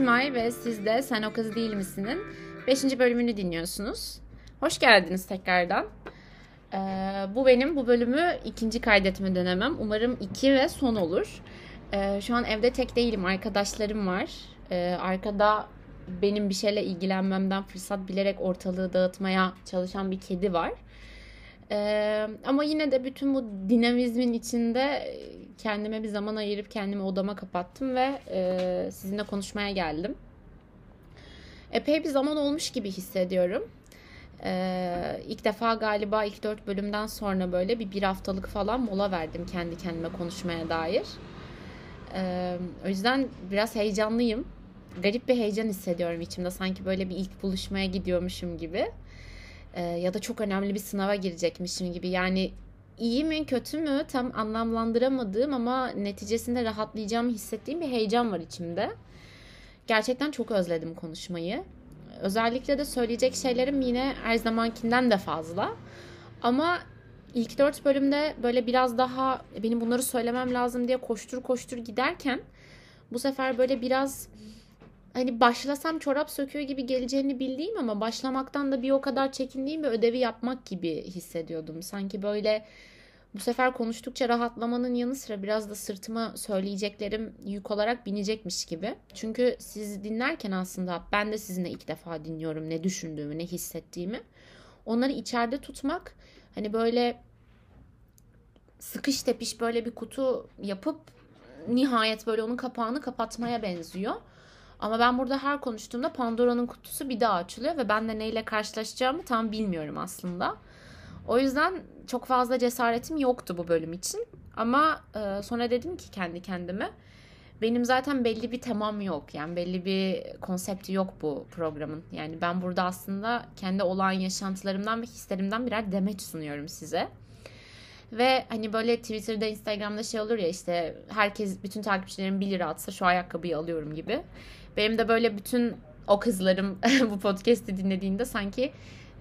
Simay ve siz de Sen O Kız Değil Misin'in 5. bölümünü dinliyorsunuz. Hoş geldiniz tekrardan. Ee, bu benim bu bölümü ikinci kaydetme denemem. Umarım iki ve son olur. Ee, şu an evde tek değilim. Arkadaşlarım var. Ee, arkada benim bir şeyle ilgilenmemden fırsat bilerek ortalığı dağıtmaya çalışan bir kedi var. Ee, ama yine de bütün bu dinamizmin içinde kendime bir zaman ayırıp kendimi odama kapattım ve e, sizinle konuşmaya geldim. Epey bir zaman olmuş gibi hissediyorum. Ee, ilk defa galiba ilk dört bölümden sonra böyle bir bir haftalık falan mola verdim kendi kendime konuşmaya dair. Ee, o yüzden biraz heyecanlıyım. Garip bir heyecan hissediyorum içimde. Sanki böyle bir ilk buluşmaya gidiyormuşum gibi. Ee, ya da çok önemli bir sınava girecekmişim gibi. Yani iyi mi kötü mü tam anlamlandıramadığım ama neticesinde rahatlayacağımı hissettiğim bir heyecan var içimde. Gerçekten çok özledim konuşmayı. Özellikle de söyleyecek şeylerim yine her zamankinden de fazla. Ama ilk dört bölümde böyle biraz daha benim bunları söylemem lazım diye koştur koştur giderken bu sefer böyle biraz hani başlasam çorap söküyor gibi geleceğini bildiğim ama başlamaktan da bir o kadar çekindiğim bir ödevi yapmak gibi hissediyordum. Sanki böyle bu sefer konuştukça rahatlamanın yanı sıra biraz da sırtıma söyleyeceklerim yük olarak binecekmiş gibi. Çünkü sizi dinlerken aslında ben de sizinle ilk defa dinliyorum ne düşündüğümü, ne hissettiğimi. Onları içeride tutmak hani böyle sıkış tepiş böyle bir kutu yapıp nihayet böyle onun kapağını kapatmaya benziyor. Ama ben burada her konuştuğumda Pandora'nın kutusu bir daha açılıyor ve ben de neyle karşılaşacağımı tam bilmiyorum aslında. O yüzden çok fazla cesaretim yoktu bu bölüm için. Ama e, sonra dedim ki kendi kendime benim zaten belli bir temam yok. Yani belli bir konsepti yok bu programın. Yani ben burada aslında kendi olan yaşantılarımdan ve hislerimden birer demeç sunuyorum size. Ve hani böyle Twitter'da, Instagram'da şey olur ya işte herkes, bütün takipçilerim 1 lira atsa şu ayakkabıyı alıyorum gibi. Benim de böyle bütün o kızlarım bu podcast'i dinlediğinde sanki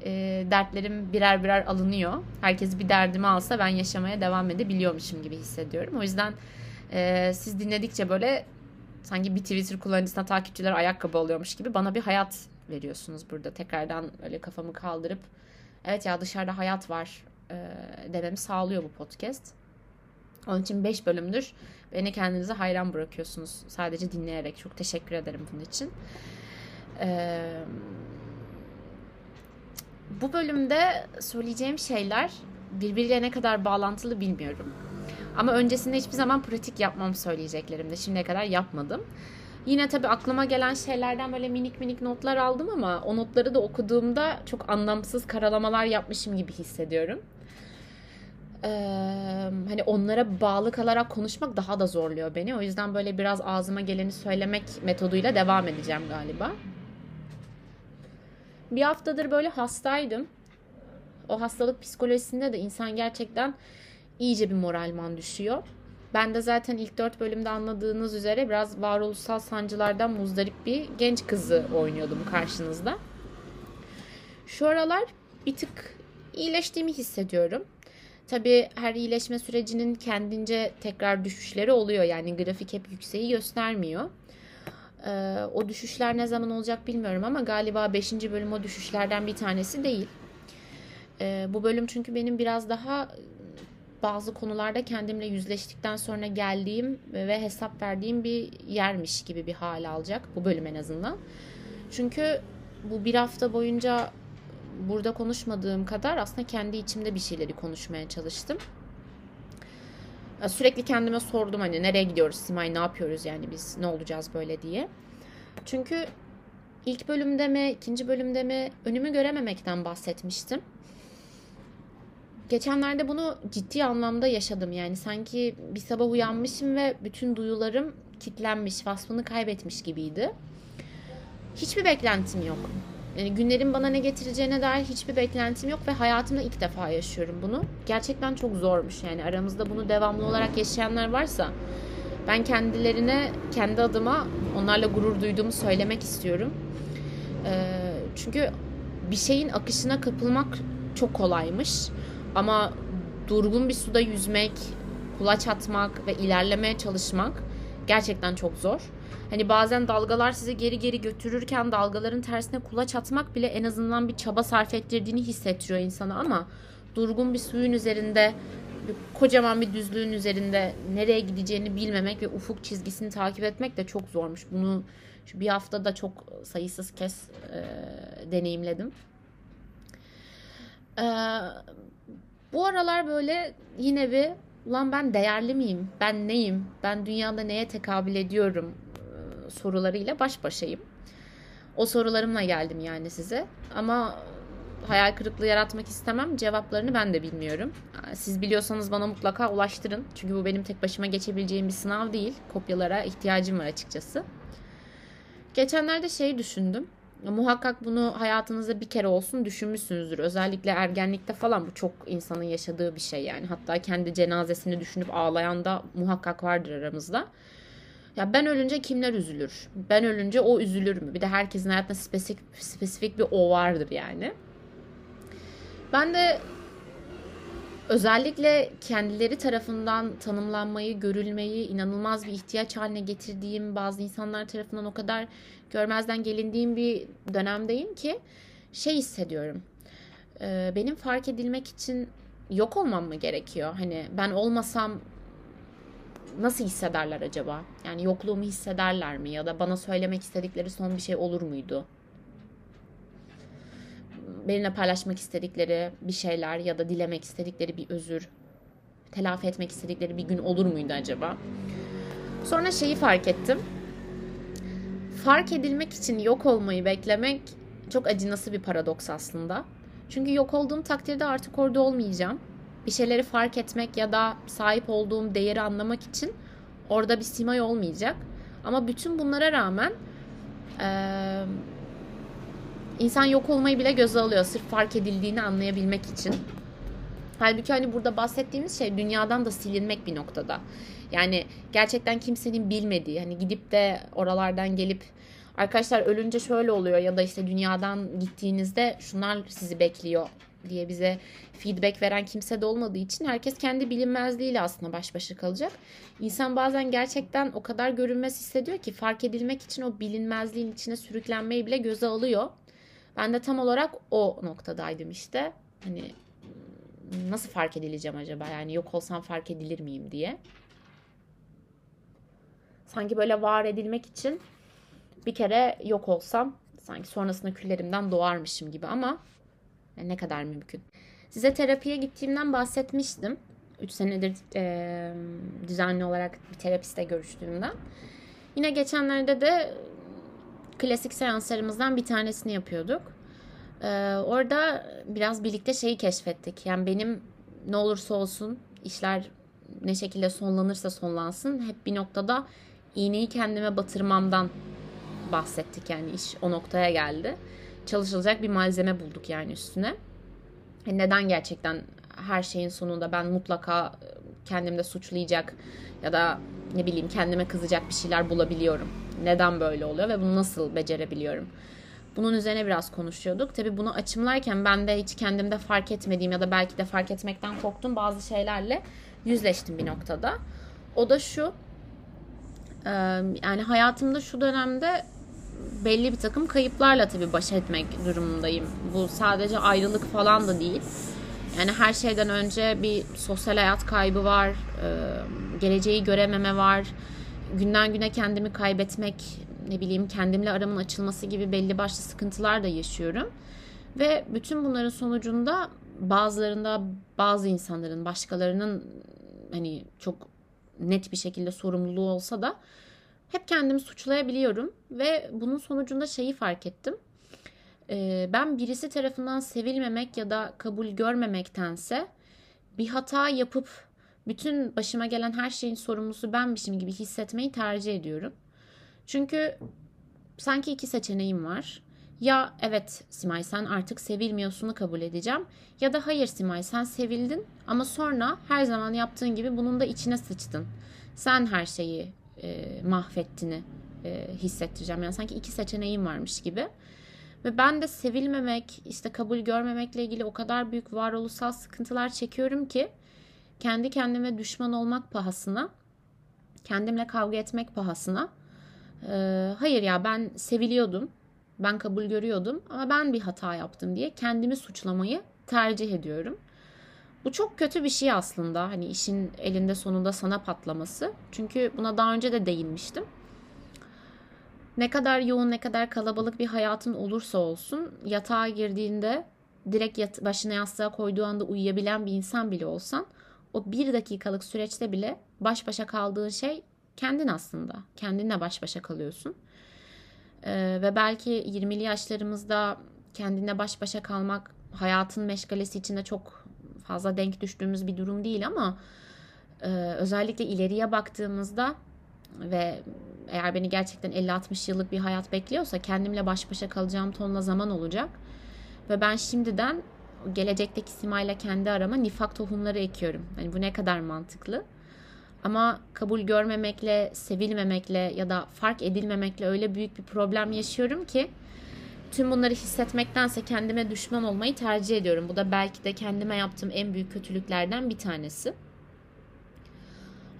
e, dertlerim birer birer alınıyor. Herkes bir derdimi alsa ben yaşamaya devam edebiliyormuşum gibi hissediyorum. O yüzden e, siz dinledikçe böyle sanki bir Twitter kullanıcısına takipçiler ayakkabı alıyormuş gibi bana bir hayat veriyorsunuz burada. Tekrardan öyle kafamı kaldırıp evet ya dışarıda hayat var e, dememi sağlıyor bu podcast. Onun için 5 bölümdür beni kendinize hayran bırakıyorsunuz. Sadece dinleyerek. Çok teşekkür ederim bunun için. Bu bölümde söyleyeceğim şeyler birbiriyle ne kadar bağlantılı bilmiyorum. Ama öncesinde hiçbir zaman pratik yapmam söyleyeceklerimde. Şimdiye kadar yapmadım. Yine tabii aklıma gelen şeylerden böyle minik minik notlar aldım ama o notları da okuduğumda çok anlamsız karalamalar yapmışım gibi hissediyorum. Ee, hani onlara bağlı kalarak konuşmak daha da zorluyor beni. O yüzden böyle biraz ağzıma geleni söylemek metoduyla devam edeceğim galiba. Bir haftadır böyle hastaydım. O hastalık psikolojisinde de insan gerçekten iyice bir moralman düşüyor. Ben de zaten ilk dört bölümde anladığınız üzere biraz varoluşsal sancılardan muzdarip bir genç kızı oynuyordum karşınızda. Şu aralar bir tık iyileştiğimi hissediyorum. Tabii her iyileşme sürecinin kendince tekrar düşüşleri oluyor. Yani grafik hep yükseği göstermiyor. Ee, o düşüşler ne zaman olacak bilmiyorum ama galiba 5. bölüm o düşüşlerden bir tanesi değil. Ee, bu bölüm çünkü benim biraz daha bazı konularda kendimle yüzleştikten sonra geldiğim ve hesap verdiğim bir yermiş gibi bir hal alacak. Bu bölüm en azından. Çünkü bu bir hafta boyunca burada konuşmadığım kadar aslında kendi içimde bir şeyleri konuşmaya çalıştım. Sürekli kendime sordum hani nereye gidiyoruz Simay ne yapıyoruz yani biz ne olacağız böyle diye. Çünkü ilk bölümde mi ikinci bölümde mi önümü görememekten bahsetmiştim. Geçenlerde bunu ciddi anlamda yaşadım yani sanki bir sabah uyanmışım ve bütün duyularım kitlenmiş, vasfını kaybetmiş gibiydi. Hiçbir beklentim yok. Yani günlerin bana ne getireceğine dair hiçbir beklentim yok ve hayatımda ilk defa yaşıyorum bunu. Gerçekten çok zormuş yani aramızda bunu devamlı olarak yaşayanlar varsa ben kendilerine, kendi adıma onlarla gurur duyduğumu söylemek istiyorum. Ee, çünkü bir şeyin akışına kapılmak çok kolaymış. Ama durgun bir suda yüzmek, kulaç atmak ve ilerlemeye çalışmak gerçekten çok zor. Hani bazen dalgalar sizi geri geri götürürken dalgaların tersine kulaç atmak bile en azından bir çaba sarf ettirdiğini hissettiriyor insana ama durgun bir suyun üzerinde kocaman bir düzlüğün üzerinde nereye gideceğini bilmemek ve ufuk çizgisini takip etmek de çok zormuş. Bunu şu bir haftada çok sayısız kez e, deneyimledim. E, bu aralar böyle yine bir ulan ben değerli miyim? Ben neyim? Ben dünyada neye tekabül ediyorum? Sorularıyla baş başayım. O sorularımla geldim yani size. Ama hayal kırıklığı yaratmak istemem. Cevaplarını ben de bilmiyorum. Siz biliyorsanız bana mutlaka ulaştırın. Çünkü bu benim tek başıma geçebileceğim bir sınav değil. Kopyalara ihtiyacım var açıkçası. Geçenlerde şey düşündüm. Muhakkak bunu hayatınızda bir kere olsun düşünmüşsünüzdür. Özellikle ergenlikte falan bu çok insanın yaşadığı bir şey yani. Hatta kendi cenazesini düşünüp ağlayan da muhakkak vardır aramızda. Ya ben ölünce kimler üzülür? Ben ölünce o üzülür mü? Bir de herkesin hayatında spesifik, spesifik bir o vardır yani. Ben de özellikle kendileri tarafından tanımlanmayı, görülmeyi inanılmaz bir ihtiyaç haline getirdiğim bazı insanlar tarafından o kadar görmezden gelindiğim bir dönemdeyim ki şey hissediyorum. Ee, benim fark edilmek için yok olmam mı gerekiyor? Hani ben olmasam nasıl hissederler acaba? Yani yokluğumu hissederler mi? Ya da bana söylemek istedikleri son bir şey olur muydu? benimle paylaşmak istedikleri bir şeyler ya da dilemek istedikleri bir özür, telafi etmek istedikleri bir gün olur muydu acaba? Sonra şeyi fark ettim. Fark edilmek için yok olmayı beklemek çok acınası bir paradoks aslında. Çünkü yok olduğum takdirde artık orada olmayacağım. Bir şeyleri fark etmek ya da sahip olduğum değeri anlamak için orada bir simay olmayacak. Ama bütün bunlara rağmen ee, İnsan yok olmayı bile göze alıyor sırf fark edildiğini anlayabilmek için. Halbuki hani burada bahsettiğimiz şey dünyadan da silinmek bir noktada. Yani gerçekten kimsenin bilmediği hani gidip de oralardan gelip arkadaşlar ölünce şöyle oluyor ya da işte dünyadan gittiğinizde şunlar sizi bekliyor diye bize feedback veren kimse de olmadığı için herkes kendi bilinmezliğiyle aslında baş başa kalacak. İnsan bazen gerçekten o kadar görünmez hissediyor ki fark edilmek için o bilinmezliğin içine sürüklenmeyi bile göze alıyor. Ben de tam olarak o noktadaydım işte. Hani nasıl fark edileceğim acaba? Yani yok olsam fark edilir miyim diye. Sanki böyle var edilmek için bir kere yok olsam sanki sonrasında küllerimden doğarmışım gibi ama ne kadar mümkün. Size terapiye gittiğimden bahsetmiştim. 3 senedir e, düzenli olarak bir terapiste görüştüğümden. Yine geçenlerde de klasik seanslarımızdan bir tanesini yapıyorduk. Ee, orada biraz birlikte şeyi keşfettik. Yani benim ne olursa olsun işler ne şekilde sonlanırsa sonlansın hep bir noktada iğneyi kendime batırmamdan bahsettik. Yani iş o noktaya geldi. Çalışılacak bir malzeme bulduk yani üstüne. Yani neden gerçekten her şeyin sonunda ben mutlaka kendimde suçlayacak ya da ne bileyim kendime kızacak bir şeyler bulabiliyorum. Neden böyle oluyor ve bunu nasıl becerebiliyorum? Bunun üzerine biraz konuşuyorduk. Tabii bunu açımlarken ben de hiç kendimde fark etmediğim ya da belki de fark etmekten korktuğum bazı şeylerle yüzleştim bir noktada. O da şu. Yani hayatımda şu dönemde belli bir takım kayıplarla tabii baş etmek durumundayım. Bu sadece ayrılık falan da değil. Yani her şeyden önce bir sosyal hayat kaybı var, geleceği görememe var, günden güne kendimi kaybetmek, ne bileyim kendimle aramın açılması gibi belli başlı sıkıntılar da yaşıyorum. Ve bütün bunların sonucunda bazılarında bazı insanların, başkalarının hani çok net bir şekilde sorumluluğu olsa da hep kendimi suçlayabiliyorum ve bunun sonucunda şeyi fark ettim. Ben birisi tarafından sevilmemek ya da kabul görmemektense bir hata yapıp bütün başıma gelen her şeyin sorumlusu benmişim gibi hissetmeyi tercih ediyorum. Çünkü sanki iki seçeneğim var. Ya evet Simay sen artık sevilmiyorsunu kabul edeceğim. Ya da hayır Simay sen sevildin ama sonra her zaman yaptığın gibi bunun da içine sıçtın. Sen her şeyi e, mahvettiğini e, hissettireceğim. Yani sanki iki seçeneğim varmış gibi. Ve ben de sevilmemek, işte kabul görmemekle ilgili o kadar büyük varoluşsal sıkıntılar çekiyorum ki kendi kendime düşman olmak pahasına, kendimle kavga etmek pahasına Ee, hayır ya ben seviliyordum. Ben kabul görüyordum ama ben bir hata yaptım diye kendimi suçlamayı tercih ediyorum. Bu çok kötü bir şey aslında. Hani işin elinde sonunda sana patlaması. Çünkü buna daha önce de değinmiştim. Ne kadar yoğun, ne kadar kalabalık bir hayatın olursa olsun yatağa girdiğinde direkt yat, başına yastığa koyduğu anda uyuyabilen bir insan bile olsan o bir dakikalık süreçte bile baş başa kaldığın şey kendin aslında. Kendinle baş başa kalıyorsun. Ee, ve belki 20'li yaşlarımızda kendinle baş başa kalmak hayatın meşgalesi içinde çok fazla denk düştüğümüz bir durum değil ama e, özellikle ileriye baktığımızda ve eğer beni gerçekten 50-60 yıllık bir hayat bekliyorsa kendimle baş başa kalacağım tonla zaman olacak. Ve ben şimdiden gelecekteki Sima'yla kendi arama nifak tohumları ekiyorum. Yani bu ne kadar mantıklı. Ama kabul görmemekle, sevilmemekle ya da fark edilmemekle öyle büyük bir problem yaşıyorum ki tüm bunları hissetmektense kendime düşman olmayı tercih ediyorum. Bu da belki de kendime yaptığım en büyük kötülüklerden bir tanesi.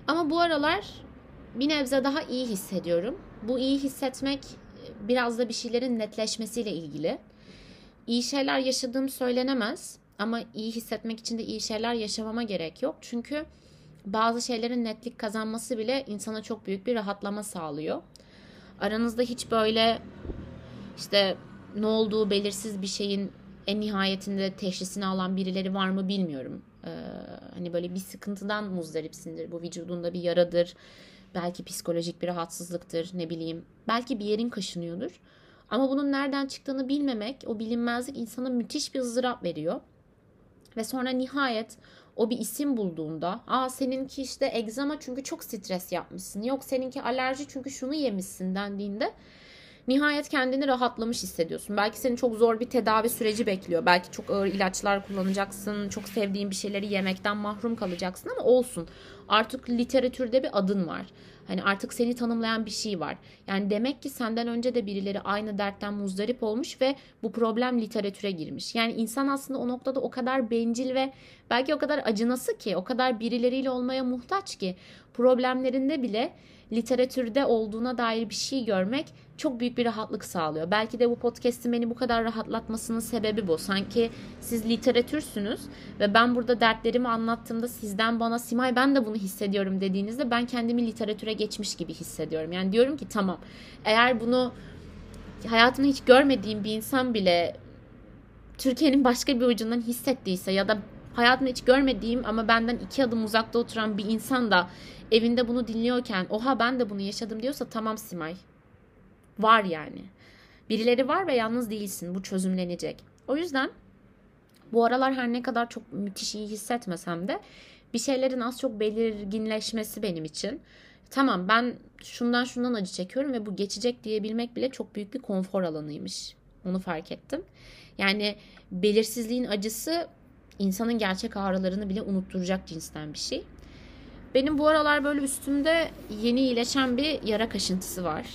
Ama bu aralar bir nebze daha iyi hissediyorum. Bu iyi hissetmek biraz da bir şeylerin netleşmesiyle ilgili. İyi şeyler yaşadığım söylenemez ama iyi hissetmek için de iyi şeyler yaşamama gerek yok. Çünkü bazı şeylerin netlik kazanması bile insana çok büyük bir rahatlama sağlıyor. Aranızda hiç böyle işte ne olduğu belirsiz bir şeyin en nihayetinde teşhisini alan birileri var mı bilmiyorum. Ee, hani böyle bir sıkıntıdan muzdaripsindir. Bu vücudunda bir yaradır. Belki psikolojik bir rahatsızlıktır ne bileyim. Belki bir yerin kaşınıyordur. Ama bunun nereden çıktığını bilmemek, o bilinmezlik insana müthiş bir ızdırap veriyor. Ve sonra nihayet o bir isim bulduğunda, aa seninki işte egzama çünkü çok stres yapmışsın. Yok seninki alerji çünkü şunu yemişsin dendiğinde nihayet kendini rahatlamış hissediyorsun. Belki seni çok zor bir tedavi süreci bekliyor. Belki çok ağır ilaçlar kullanacaksın. Çok sevdiğin bir şeyleri yemekten mahrum kalacaksın ama olsun. Artık literatürde bir adın var. Hani artık seni tanımlayan bir şey var. Yani demek ki senden önce de birileri aynı dertten muzdarip olmuş ve bu problem literatüre girmiş. Yani insan aslında o noktada o kadar bencil ve belki o kadar acınası ki, o kadar birileriyle olmaya muhtaç ki problemlerinde bile literatürde olduğuna dair bir şey görmek çok büyük bir rahatlık sağlıyor. Belki de bu podcast'in beni bu kadar rahatlatmasının sebebi bu. Sanki siz literatürsünüz ve ben burada dertlerimi anlattığımda sizden bana Simay ben de bunu hissediyorum dediğinizde ben kendimi literatüre geçmiş gibi hissediyorum. Yani diyorum ki tamam eğer bunu hayatımda hiç görmediğim bir insan bile Türkiye'nin başka bir ucundan hissettiyse ya da hayatımda hiç görmediğim ama benden iki adım uzakta oturan bir insan da evinde bunu dinliyorken oha ben de bunu yaşadım diyorsa tamam Simay. Var yani. Birileri var ve yalnız değilsin. Bu çözümlenecek. O yüzden bu aralar her ne kadar çok müthiş iyi hissetmesem de bir şeylerin az çok belirginleşmesi benim için. Tamam ben şundan şundan acı çekiyorum ve bu geçecek diyebilmek bile çok büyük bir konfor alanıymış. Onu fark ettim. Yani belirsizliğin acısı insanın gerçek ağrılarını bile unutturacak cinsten bir şey. Benim bu aralar böyle üstümde yeni iyileşen bir yara kaşıntısı var.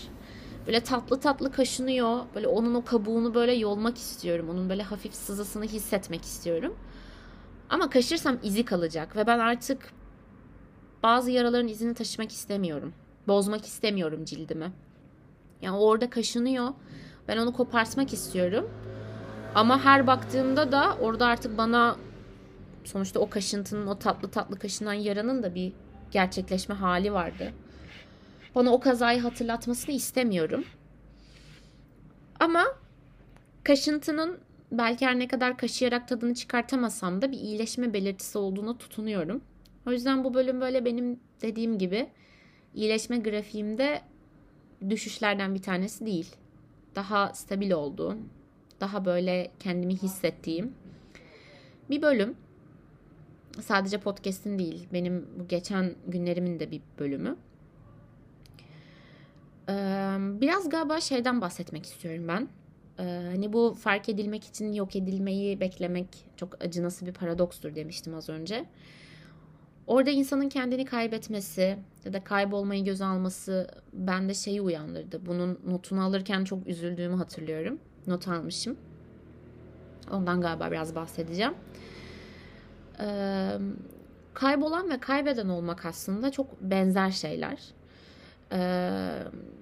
Böyle tatlı tatlı kaşınıyor. Böyle onun o kabuğunu böyle yolmak istiyorum. Onun böyle hafif sızısını hissetmek istiyorum. Ama kaşırsam izi kalacak ve ben artık bazı yaraların izini taşımak istemiyorum. Bozmak istemiyorum cildimi. Yani orada kaşınıyor. Ben onu kopartmak istiyorum. Ama her baktığımda da orada artık bana sonuçta o kaşıntının, o tatlı tatlı kaşınan yaranın da bir gerçekleşme hali vardı. Bana o kazayı hatırlatmasını istemiyorum. Ama kaşıntının belki her ne kadar kaşıyarak tadını çıkartamasam da bir iyileşme belirtisi olduğuna tutunuyorum. O yüzden bu bölüm böyle benim dediğim gibi iyileşme grafiğimde düşüşlerden bir tanesi değil. Daha stabil olduğum, daha böyle kendimi hissettiğim bir bölüm sadece podcast'in değil benim bu geçen günlerimin de bir bölümü. Biraz galiba şeyden bahsetmek istiyorum ben. Hani bu fark edilmek için yok edilmeyi beklemek çok acınası bir paradokstur demiştim az önce. Orada insanın kendini kaybetmesi ya da kaybolmayı göz alması bende şeyi uyandırdı. Bunun notunu alırken çok üzüldüğümü hatırlıyorum. Not almışım. Ondan galiba biraz bahsedeceğim e, kaybolan ve kaybeden olmak aslında çok benzer şeyler.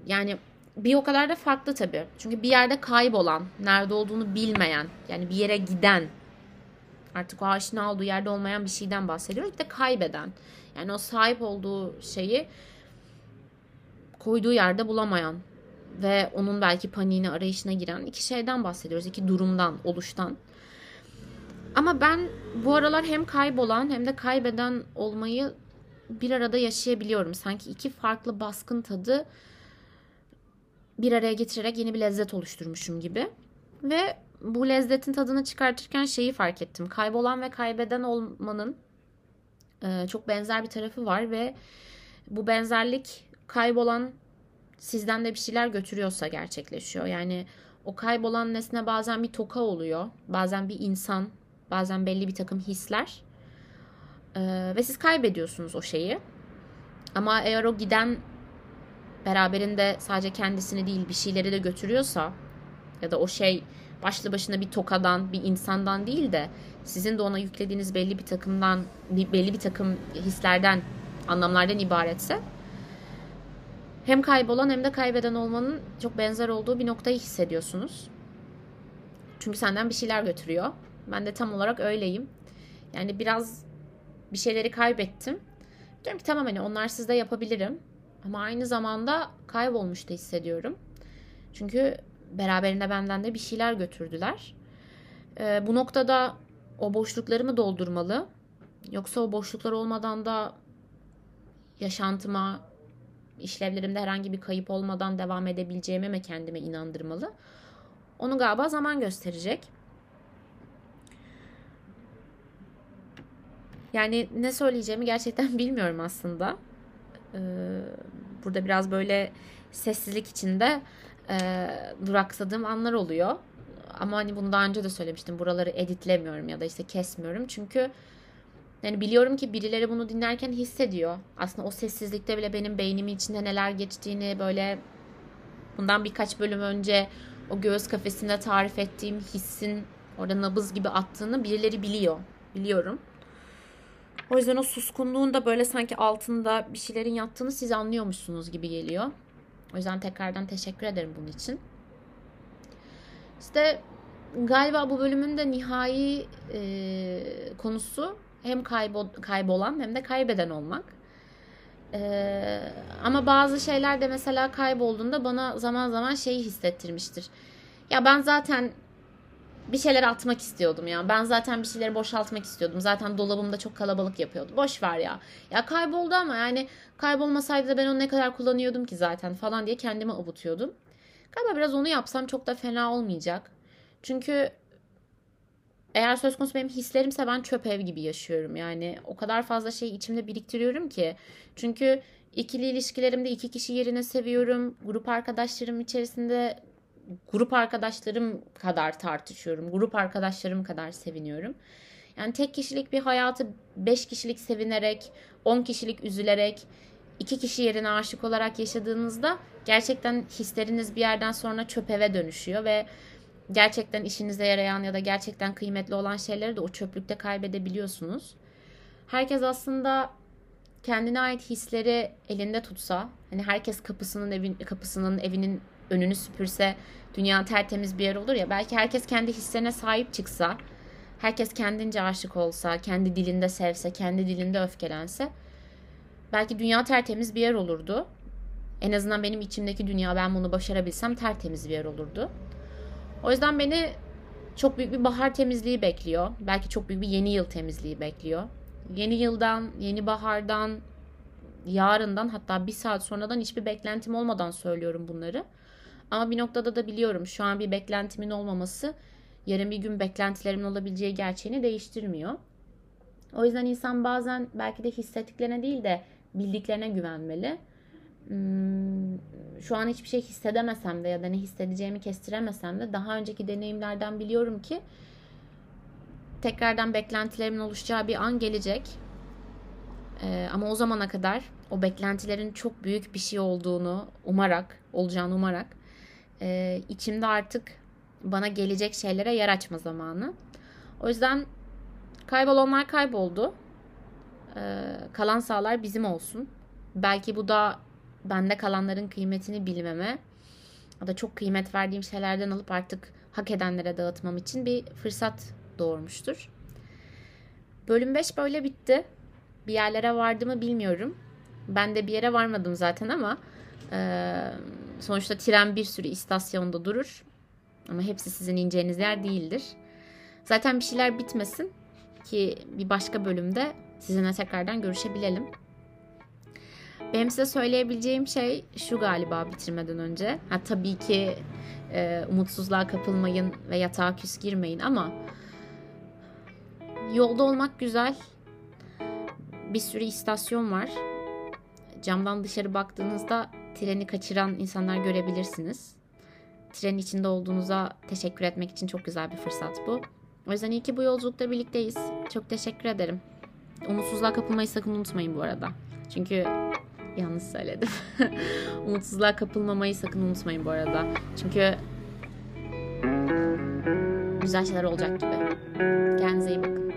Yani bir o kadar da farklı tabii. Çünkü bir yerde kaybolan, nerede olduğunu bilmeyen, yani bir yere giden, artık o aşina olduğu yerde olmayan bir şeyden bahsediyoruz. Bir de kaybeden. Yani o sahip olduğu şeyi koyduğu yerde bulamayan ve onun belki paniğine arayışına giren iki şeyden bahsediyoruz. iki durumdan, oluştan. Ama ben bu aralar hem kaybolan hem de kaybeden olmayı bir arada yaşayabiliyorum. Sanki iki farklı baskın tadı bir araya getirerek yeni bir lezzet oluşturmuşum gibi. Ve bu lezzetin tadını çıkartırken şeyi fark ettim. Kaybolan ve kaybeden olmanın e, çok benzer bir tarafı var ve bu benzerlik kaybolan sizden de bir şeyler götürüyorsa gerçekleşiyor. Yani o kaybolan nesne bazen bir toka oluyor. Bazen bir insan, bazen belli bir takım hisler. Ee, ve siz kaybediyorsunuz o şeyi. Ama eğer o giden beraberinde sadece kendisini değil bir şeyleri de götürüyorsa ya da o şey başlı başına bir tokadan, bir insandan değil de sizin de ona yüklediğiniz belli bir takımdan, belli bir takım hislerden, anlamlardan ibaretse hem kaybolan hem de kaybeden olmanın çok benzer olduğu bir noktayı hissediyorsunuz. Çünkü senden bir şeyler götürüyor. Ben de tam olarak öyleyim. Yani biraz bir şeyleri kaybettim. Diyorum ki tamam hani onlarsız da yapabilirim. Ama aynı zamanda kaybolmuş da hissediyorum. Çünkü beraberinde benden de bir şeyler götürdüler. Ee, bu noktada o boşlukları mı doldurmalı? Yoksa o boşluklar olmadan da yaşantıma, işlevlerimde herhangi bir kayıp olmadan devam edebileceğime mi kendime inandırmalı? Onu galiba zaman gösterecek. Yani ne söyleyeceğimi gerçekten bilmiyorum aslında. Ee, burada biraz böyle sessizlik içinde e, duraksadığım anlar oluyor. Ama hani bunu daha önce de söylemiştim. Buraları editlemiyorum ya da işte kesmiyorum. Çünkü yani biliyorum ki birileri bunu dinlerken hissediyor. Aslında o sessizlikte bile benim beynimin içinde neler geçtiğini böyle bundan birkaç bölüm önce o göğüs kafesinde tarif ettiğim hissin orada nabız gibi attığını birileri biliyor. Biliyorum. O yüzden o suskunluğun da böyle sanki altında bir şeylerin yattığını siz anlıyormuşsunuz gibi geliyor. O yüzden tekrardan teşekkür ederim bunun için. İşte galiba bu bölümün de nihai e, konusu hem kaybol, kaybolan hem de kaybeden olmak. Ee, ama bazı şeyler de mesela kaybolduğunda bana zaman zaman şeyi hissettirmiştir. Ya ben zaten bir şeyler atmak istiyordum ya. Ben zaten bir şeyleri boşaltmak istiyordum. Zaten dolabımda çok kalabalık yapıyordu. Boş ver ya. Ya kayboldu ama yani kaybolmasaydı da ben onu ne kadar kullanıyordum ki zaten falan diye kendimi avutuyordum. Galiba biraz onu yapsam çok da fena olmayacak. Çünkü eğer söz konusu benim hislerimse ben çöp ev gibi yaşıyorum. Yani o kadar fazla şey içimde biriktiriyorum ki. Çünkü ikili ilişkilerimde iki kişi yerine seviyorum. Grup arkadaşlarım içerisinde grup arkadaşlarım kadar tartışıyorum. Grup arkadaşlarım kadar seviniyorum. Yani tek kişilik bir hayatı beş kişilik sevinerek, on kişilik üzülerek, iki kişi yerine aşık olarak yaşadığınızda gerçekten hisleriniz bir yerden sonra çöp eve dönüşüyor ve gerçekten işinize yarayan ya da gerçekten kıymetli olan şeyleri de o çöplükte kaybedebiliyorsunuz. Herkes aslında kendine ait hisleri elinde tutsa, hani herkes kapısının evin kapısının evinin önünü süpürse dünya tertemiz bir yer olur ya. Belki herkes kendi hislerine sahip çıksa, herkes kendince aşık olsa, kendi dilinde sevse, kendi dilinde öfkelense belki dünya tertemiz bir yer olurdu. En azından benim içimdeki dünya ben bunu başarabilsem tertemiz bir yer olurdu. O yüzden beni çok büyük bir bahar temizliği bekliyor. Belki çok büyük bir yeni yıl temizliği bekliyor. Yeni yıldan, yeni bahardan, yarından hatta bir saat sonradan hiçbir beklentim olmadan söylüyorum bunları. Ama bir noktada da biliyorum şu an bir beklentimin olmaması yarın bir gün beklentilerimin olabileceği gerçeğini değiştirmiyor. O yüzden insan bazen belki de hissettiklerine değil de bildiklerine güvenmeli. Hmm, şu an hiçbir şey hissedemesem de ya da ne hissedeceğimi kestiremesem de daha önceki deneyimlerden biliyorum ki tekrardan beklentilerimin oluşacağı bir an gelecek. Ee, ama o zamana kadar o beklentilerin çok büyük bir şey olduğunu umarak, olacağını umarak e, içimde artık bana gelecek şeylere yer açma zamanı. O yüzden kaybolanlar kayboldu. Ee, kalan sağlar bizim olsun. Belki bu da bende kalanların kıymetini bilmeme ya da çok kıymet verdiğim şeylerden alıp artık hak edenlere dağıtmam için bir fırsat doğurmuştur. Bölüm 5 böyle bitti. Bir yerlere vardı mı bilmiyorum. Ben de bir yere varmadım zaten ama e, sonuçta tren bir sürü istasyonda durur. Ama hepsi sizin ineceğiniz yer değildir. Zaten bir şeyler bitmesin ki bir başka bölümde sizinle tekrardan görüşebilelim. Benim size söyleyebileceğim şey şu galiba bitirmeden önce. Ha tabii ki e, umutsuzluğa kapılmayın ve yatağa küs girmeyin ama yolda olmak güzel. Bir sürü istasyon var. Camdan dışarı baktığınızda treni kaçıran insanlar görebilirsiniz. Trenin içinde olduğunuza teşekkür etmek için çok güzel bir fırsat bu. O yüzden iyi ki bu yolculukta birlikteyiz. Çok teşekkür ederim. Umutsuzluğa kapılmayı sakın unutmayın bu arada. Çünkü yanlış söyledim. Umutsuzluğa kapılmamayı sakın unutmayın bu arada. Çünkü güzel şeyler olacak gibi. Kendinize iyi bakın.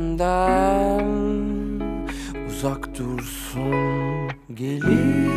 Benden uzak dursun gelir